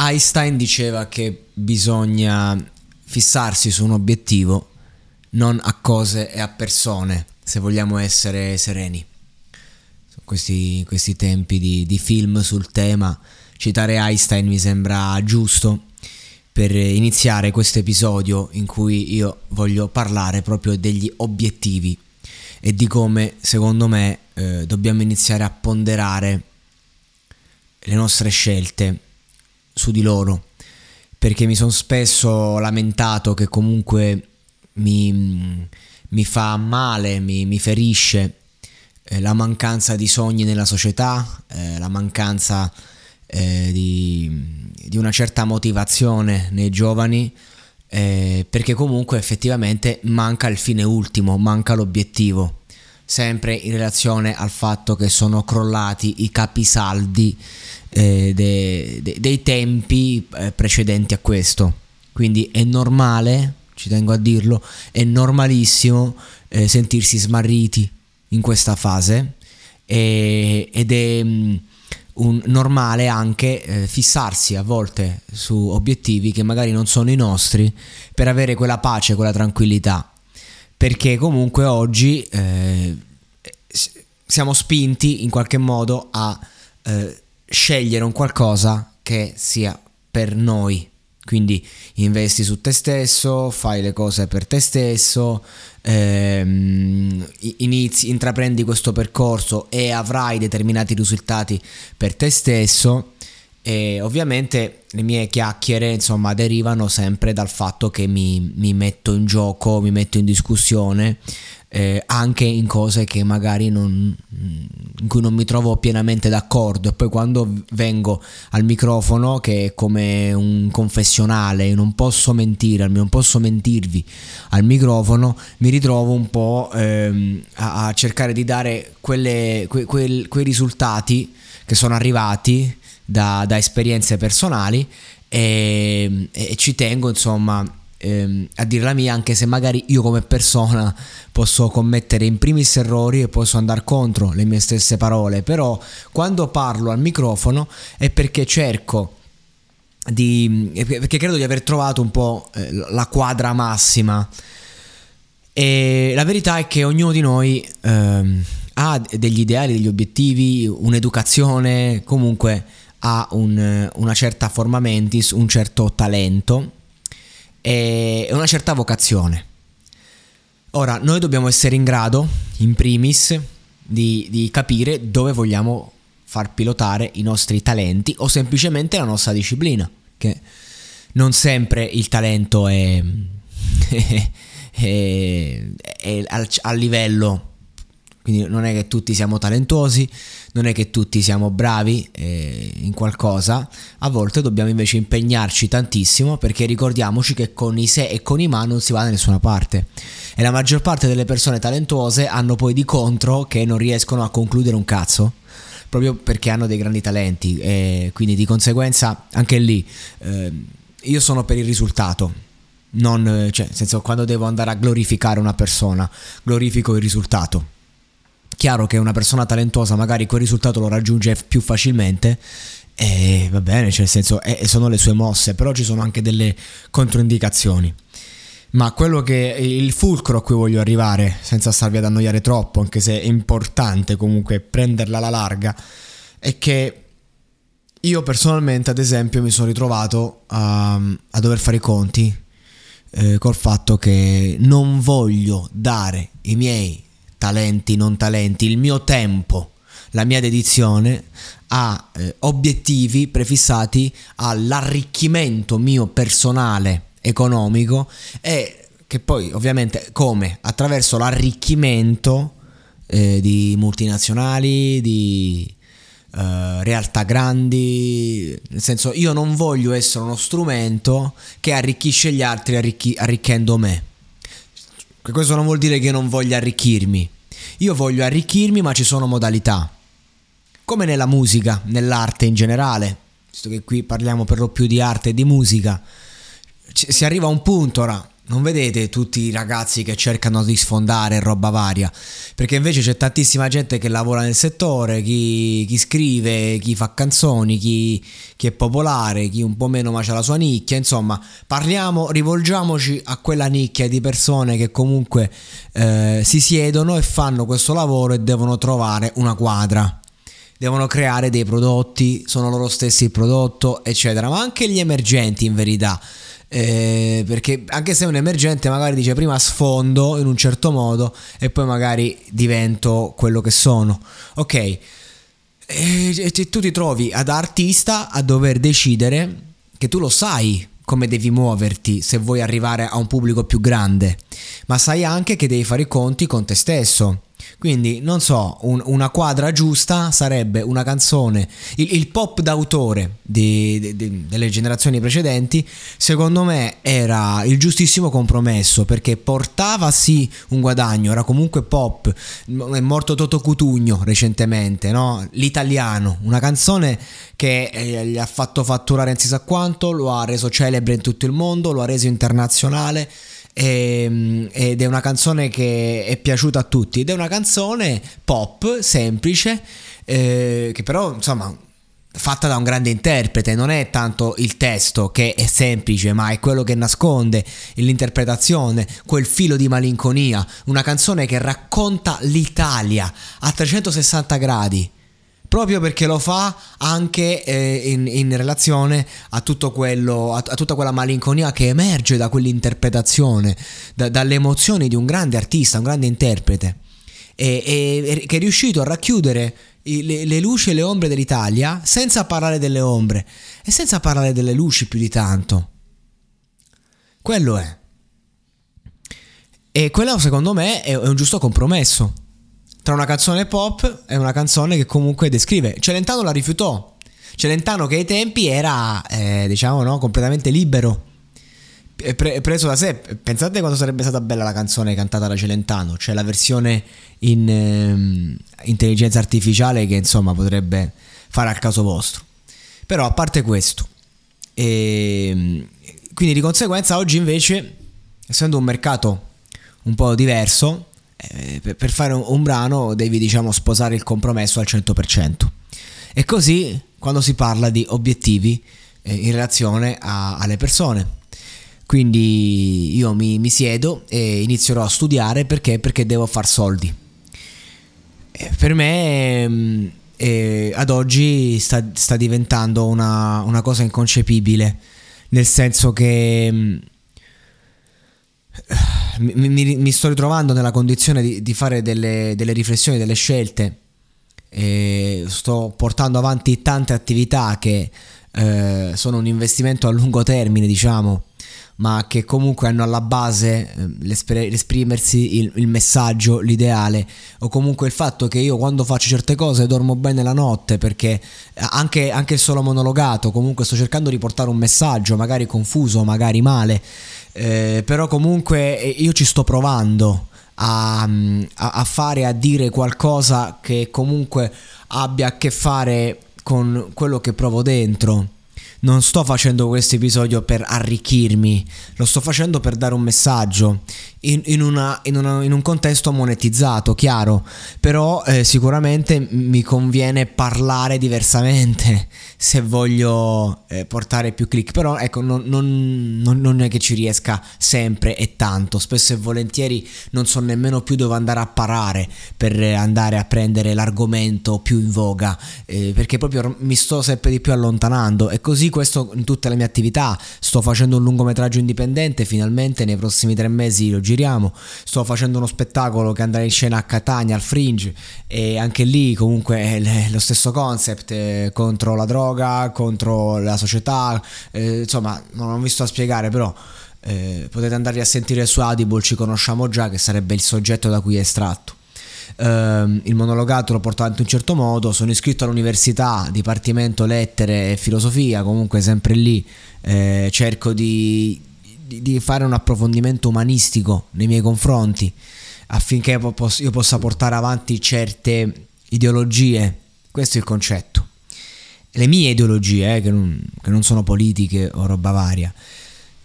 Einstein diceva che bisogna fissarsi su un obiettivo, non a cose e a persone, se vogliamo essere sereni. Sono questi, questi tempi di, di film sul tema, citare Einstein mi sembra giusto per iniziare questo episodio in cui io voglio parlare proprio degli obiettivi e di come secondo me eh, dobbiamo iniziare a ponderare le nostre scelte su di loro perché mi sono spesso lamentato che comunque mi, mi fa male, mi, mi ferisce eh, la mancanza di sogni nella società, eh, la mancanza eh, di, di, una certa motivazione nei giovani, eh, perché comunque effettivamente manca il fine ultimo, manca l'obiettivo, sempre in relazione al fatto che sono crollati i capisaldi eh, de, de, dei tempi eh, precedenti a questo. Quindi è normale, ci tengo a dirlo, è normalissimo eh, sentirsi smarriti in questa fase e, ed è um, un, normale anche eh, fissarsi a volte su obiettivi che magari non sono i nostri per avere quella pace, quella tranquillità. Perché comunque oggi eh, siamo spinti in qualche modo a eh, scegliere un qualcosa che sia per noi. Quindi investi su te stesso, fai le cose per te stesso, ehm, inizi, intraprendi questo percorso e avrai determinati risultati per te stesso. E ovviamente le mie chiacchiere insomma derivano sempre dal fatto che mi, mi metto in gioco, mi metto in discussione eh, anche in cose che magari non, in cui non mi trovo pienamente d'accordo. E poi quando vengo al microfono che è come un confessionale non posso mentire non posso mentirvi al microfono mi ritrovo un po' ehm, a, a, cercare di dare quelle, que, quel, quei risultati che sono arrivati da, da esperienze personali e, e ci tengo insomma ehm, a dire la mia, anche se magari io come persona posso commettere in primis errori e posso andare contro le mie stesse parole, però quando parlo al microfono è perché cerco di... perché credo di aver trovato un po' eh, la quadra massima. E la verità è che ognuno di noi ehm, ha degli ideali, degli obiettivi, un'educazione, comunque ha un, una certa forma mentis, un certo talento e una certa vocazione. Ora, noi dobbiamo essere in grado, in primis, di, di capire dove vogliamo far pilotare i nostri talenti o semplicemente la nostra disciplina, che non sempre il talento è, è, è, è al, al livello quindi non è che tutti siamo talentuosi, non è che tutti siamo bravi eh, in qualcosa, a volte dobbiamo invece impegnarci tantissimo perché ricordiamoci che con i se e con i ma non si va da nessuna parte. E la maggior parte delle persone talentuose hanno poi di contro che non riescono a concludere un cazzo proprio perché hanno dei grandi talenti e quindi di conseguenza anche lì eh, io sono per il risultato. Non, cioè, nel senso, quando devo andare a glorificare una persona, glorifico il risultato. Chiaro che una persona talentuosa magari quel risultato lo raggiunge più facilmente e va bene, cioè nel senso, eh, sono le sue mosse, però ci sono anche delle controindicazioni. Ma quello che il fulcro a cui voglio arrivare, senza starvi ad annoiare troppo, anche se è importante comunque prenderla alla larga, è che io personalmente, ad esempio, mi sono ritrovato a, a dover fare i conti eh, col fatto che non voglio dare i miei talenti, non talenti, il mio tempo, la mia dedizione a eh, obiettivi prefissati all'arricchimento mio personale economico e che poi ovviamente come attraverso l'arricchimento eh, di multinazionali, di Uh, realtà grandi, nel senso io non voglio essere uno strumento che arricchisce gli altri arricchi- arricchendo me. Questo non vuol dire che non voglio arricchirmi. Io voglio arricchirmi, ma ci sono modalità. Come nella musica, nell'arte in generale, visto che qui parliamo per lo più di arte e di musica, si arriva a un punto ora non vedete tutti i ragazzi che cercano di sfondare roba varia, perché invece c'è tantissima gente che lavora nel settore, chi, chi scrive, chi fa canzoni, chi, chi, è popolare, chi un po' meno ma c'ha la sua nicchia, insomma, parliamo, rivolgiamoci a quella nicchia di persone che comunque eh, si siedono e fanno questo lavoro e devono trovare una quadra. Devono creare dei prodotti, sono loro stessi il prodotto, eccetera, ma anche gli emergenti in verità eh, perché anche se è un emergente magari dice prima sfondo in un certo modo e poi magari divento quello che sono. Ok. E, e tu ti trovi ad artista a dover decidere che tu lo sai come devi muoverti se vuoi arrivare a un pubblico più grande ma sai anche che devi fare i conti con te stesso quindi, non so, un, una quadra giusta sarebbe una canzone, il, il pop d'autore di, di, di, delle generazioni precedenti, secondo me era il giustissimo compromesso perché portava sì un guadagno, era comunque pop, è morto Toto Cutugno recentemente, no? l'italiano, una canzone che eh, gli ha fatto fatturare non si sa quanto, lo ha reso celebre in tutto il mondo, lo ha reso internazionale e, ehm, ed è una canzone che è piaciuta a tutti. Ed è una canzone pop semplice eh, che però insomma fatta da un grande interprete, non è tanto il testo che è semplice, ma è quello che nasconde l'interpretazione, quel filo di malinconia, una canzone che racconta l'Italia a 360 gradi proprio perché lo fa anche eh, in, in, relazione a quello, a, a, tutta quella malinconia che emerge da quell'interpretazione, da, dalle emozioni di un grande artista, un grande interprete, e, e, che è riuscito a racchiudere le, le luci e le ombre dell'Italia senza parlare delle ombre e senza parlare delle luci più di tanto. Quello è. E quello secondo me è un giusto compromesso tra una canzone pop e una canzone che comunque descrive. Celentano la rifiutò. Celentano che ai tempi era, eh, diciamo, no, completamente libero. Pre- preso da sé. Pensate quanto sarebbe stata bella la canzone cantata da Celentano. Cioè la versione in ehm, intelligenza artificiale che insomma potrebbe fare al caso vostro. Però a parte questo. E, ehm, quindi di conseguenza oggi invece, essendo un mercato un po' diverso, per fare un, brano devi diciamo sposare il compromesso al 100%. E così quando si parla di obiettivi eh, in relazione a, alle persone. Quindi io mi, mi, siedo e inizierò a studiare perché? Perché devo far soldi. Eh, per me mm, eh, ad oggi sta, sta diventando una, una, cosa inconcepibile, nel senso che mm, mi, mi, mi, sto ritrovando nella condizione di, di fare delle, delle, riflessioni, delle scelte. E sto portando avanti tante attività che eh, sono un investimento a lungo termine, diciamo, ma che comunque hanno alla base eh, l'esprimersi, il, il, messaggio, l'ideale, o comunque il fatto che io quando faccio certe cose dormo bene la notte, perché anche, anche solo monologato, comunque sto cercando di portare un messaggio, magari confuso, magari male eh, però comunque eh, io ci sto provando a, a, a fare, a dire qualcosa che comunque abbia a che fare con quello che provo dentro. Non sto facendo questo episodio per arricchirmi, lo sto facendo per dare un messaggio in, in, una, in, una, in un contesto monetizzato, chiaro, però eh, sicuramente mi conviene parlare diversamente se voglio eh, portare più click, però ecco non, non, non, è che ci riesca sempre e tanto, spesso e volentieri non so nemmeno più dove andare a parare per andare a prendere l'argomento più in voga, eh, perché proprio mi sto sempre di più allontanando. E così questo in tutte le mie attività, sto facendo un lungometraggio indipendente, finalmente nei prossimi tre mesi lo giriamo. Sto facendo uno spettacolo che andrà in scena a Catania al Fringe e anche lì comunque è lo stesso concept eh, contro la droga, contro la società, eh, insomma non ho visto a spiegare però eh, potete andare a sentire su Audible, ci conosciamo già che sarebbe il soggetto da cui è estratto. Uh, il monologato lo porto avanti in un certo modo, sono iscritto all'università, Dipartimento Lettere e Filosofia, comunque sempre lì eh, cerco di, di, di, fare un approfondimento umanistico nei miei confronti affinché io possa portare avanti certe ideologie, questo è il concetto. Le mie ideologie, eh, che, non, che non sono politiche o roba varia.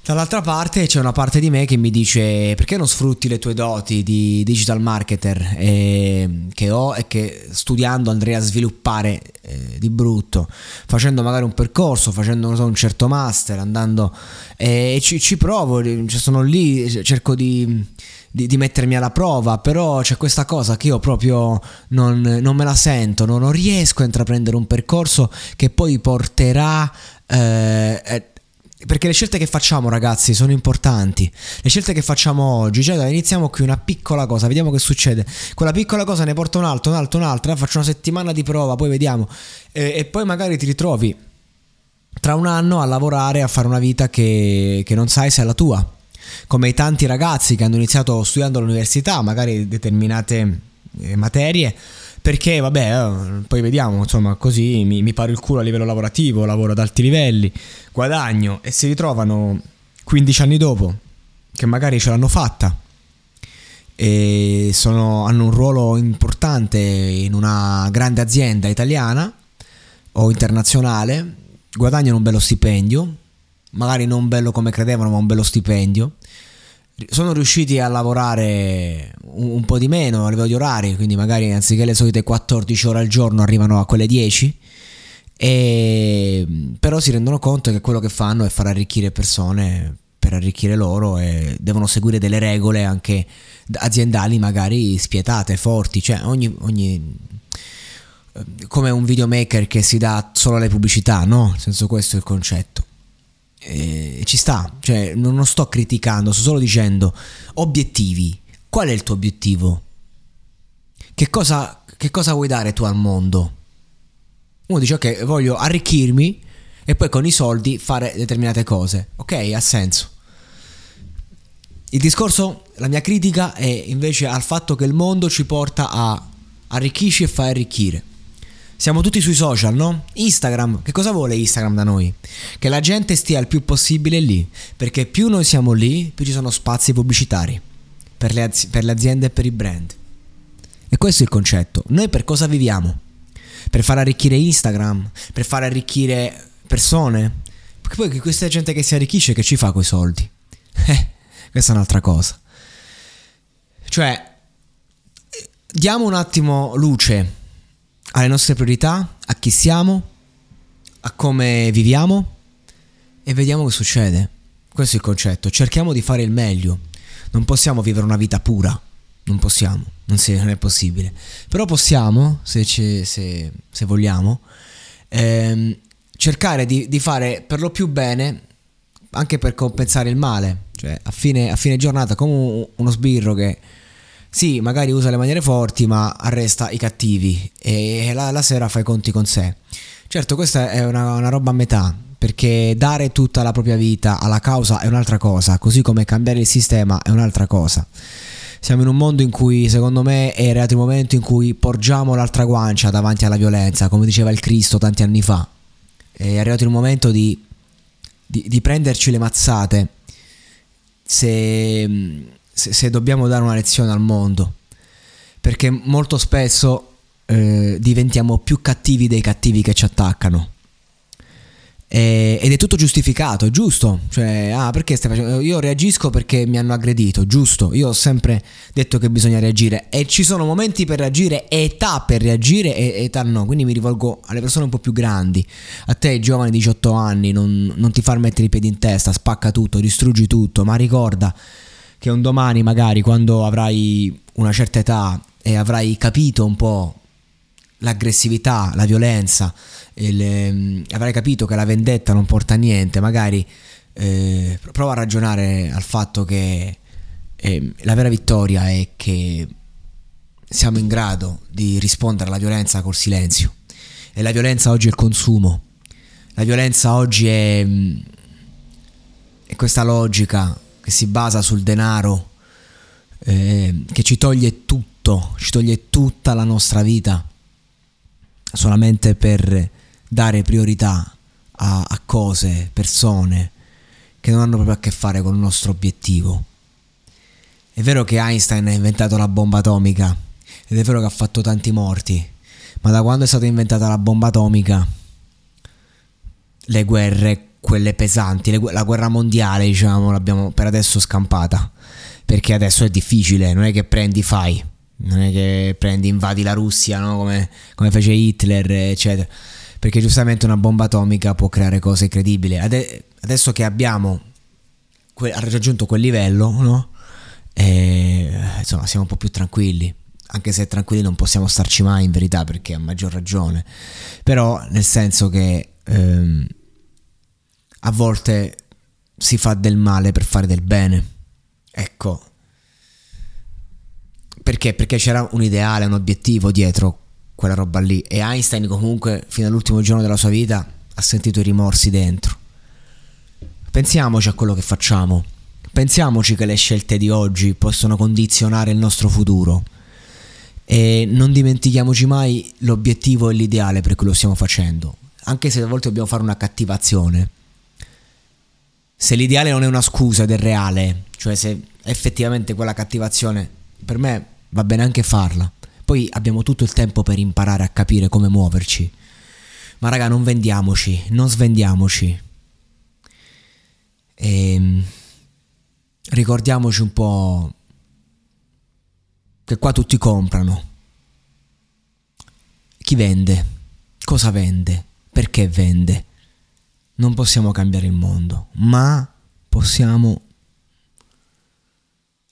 Dall'altra parte c'è una parte di me che mi dice perché non sfrutti le tue doti di digital marketer? Eh, che ho e che studiando andrei a sviluppare eh, di brutto, facendo magari un percorso, facendo so, un certo master, andando eh, e ci, ci, provo, cioè sono lì, cerco di, di, di, mettermi alla prova, però c'è questa cosa che io proprio non, non me la sento, non, non, riesco a intraprendere un percorso che poi porterà... Eh, perché le scelte che facciamo, ragazzi, sono importanti. Le scelte che facciamo oggi, cioè iniziamo qui una piccola cosa, vediamo che succede. Quella piccola cosa ne porta un altro, un altro, un'altra, faccio una settimana di prova, poi vediamo. E, e poi magari ti ritrovi tra un anno a lavorare, a fare una vita che, che non sai se è la tua. Come i tanti ragazzi che hanno iniziato studiando all'università, magari determinate eh, materie perché vabbè, eh, poi vediamo, insomma, così mi, mi paro il culo a livello lavorativo, lavoro ad alti livelli, guadagno e si ritrovano 15 anni dopo che magari ce l'hanno fatta e sono, hanno un ruolo importante in una grande azienda italiana o internazionale, guadagnano un bello stipendio, magari non bello come credevano, ma un bello stipendio sono riusciti a lavorare un, un, po' di meno a livello di orari, quindi magari anziché le solite 14 ore al giorno arrivano a quelle 10, e, però si rendono conto che quello che fanno è far arricchire persone per arricchire loro e devono seguire delle regole anche aziendali magari spietate, forti, cioè ogni, ogni come un videomaker che si dà solo alle pubblicità, no? Nel senso questo è il concetto eh, ci sta, cioè non sto criticando, sto solo dicendo obiettivi. Qual è il tuo obiettivo? Che cosa, che cosa vuoi dare tu al mondo? Uno dice ok, voglio arricchirmi e poi con i soldi fare determinate cose. Ok, ha senso. Il discorso, la mia critica è invece al fatto che il mondo ci porta a arricchisci e fai arricchire. Siamo tutti sui social, no? Instagram, che cosa vuole Instagram da noi? Che la gente stia il più possibile lì, perché più noi siamo lì, più ci sono spazi pubblicitari per le, az- per le aziende e per i brand. E questo è il concetto. Noi per cosa viviamo? Per far arricchire Instagram? Per far arricchire persone? Perché poi questa gente che si arricchisce che ci fa quei soldi? Eh, questa è un'altra cosa. Cioè, diamo un attimo luce alle nostre priorità, a chi siamo, a come viviamo e vediamo che succede. Questo è il concetto. Cerchiamo di fare il meglio. Non possiamo vivere una vita pura. Non possiamo, non, si, non è possibile. Però possiamo, se, se, se vogliamo, ehm, cercare di, di, fare per lo più bene anche per compensare il male. Cioè, a fine, a fine giornata, come uno sbirro che sì, magari usa le maniere forti, ma arresta i cattivi e la, la sera fa i conti con sé. Certo, questa è una, una roba a metà, perché dare tutta la propria vita alla causa è un'altra cosa, così come cambiare il sistema è un'altra cosa. Siamo in un mondo in cui, secondo me, è arrivato il momento in cui porgiamo l'altra guancia davanti alla violenza, come diceva il Cristo tanti anni fa. È arrivato il momento di, di, di prenderci le mazzate se se, se dobbiamo dare una lezione al mondo, perché molto spesso eh, diventiamo più cattivi dei cattivi che ci attaccano. E, ed è tutto giustificato, giusto. Cioè, ah, perché stai facendo? Io reagisco perché mi hanno aggredito, giusto. Io ho sempre detto che bisogna reagire. E ci sono momenti per reagire, età per reagire e età no. Quindi mi rivolgo alle persone un po' più grandi. A te, giovane di 18 anni, non, non ti far mettere i piedi in testa, spacca tutto, distruggi tutto. Ma ricorda che un domani, magari, quando avrai una certa età e avrai capito un po' l'aggressività, la violenza, il, ehm, avrai capito che la vendetta non porta a niente, magari eh, prova a ragionare al fatto che eh, la vera vittoria è che siamo in grado di rispondere alla violenza col silenzio. E la violenza oggi è il consumo. La violenza oggi è, mm, è questa logica che si basa sul denaro, eh, che ci toglie tutto, ci toglie tutta la nostra vita solamente per dare priorità a, a cose, persone che non hanno proprio a che fare con il nostro obiettivo. È vero che Einstein ha inventato la bomba atomica ed è vero che ha fatto tanti morti, ma da quando è stata inventata la bomba atomica, le guerre, quelle pesanti, le, la guerra mondiale, diciamo, l'abbiamo per adesso scampata. Perché adesso è difficile, non è che prendi, fai non è che prendi, invadi la Russia, no? come, come fece Hitler, eccetera. Perché giustamente una bomba atomica può creare cose incredibili. adesso che abbiamo que- raggiunto quel livello, no? E, insomma, siamo un po' più tranquilli. Anche se tranquilli non possiamo starci mai in verità, perché ha maggior ragione. Però, nel senso che ehm, a volte si fa del male per fare del bene. Ecco, perché? Perché c'era un ideale, un obiettivo dietro quella roba lì. E Einstein comunque fino all'ultimo giorno della sua vita ha sentito i rimorsi dentro. Pensiamoci a quello che facciamo. Pensiamoci che le scelte di oggi possono condizionare il nostro futuro. E non dimentichiamoci mai l'obiettivo e l'ideale per cui lo stiamo facendo. Anche se a volte dobbiamo fare una cattivazione. Se l'ideale non è una scusa è reale, cioè se effettivamente quella cattivazione per me va bene anche farla. Poi abbiamo tutto il tempo per imparare a capire come muoverci. Ma raga, non vendiamoci, non svendiamoci. E ehm, ricordiamoci un po' che qua tutti comprano. Chi vende? Cosa vende? Perché vende? Non possiamo cambiare il mondo, ma possiamo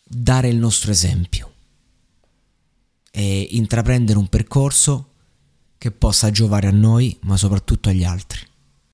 dare il nostro esempio e intraprendere un percorso che possa giovare a noi, ma soprattutto agli altri.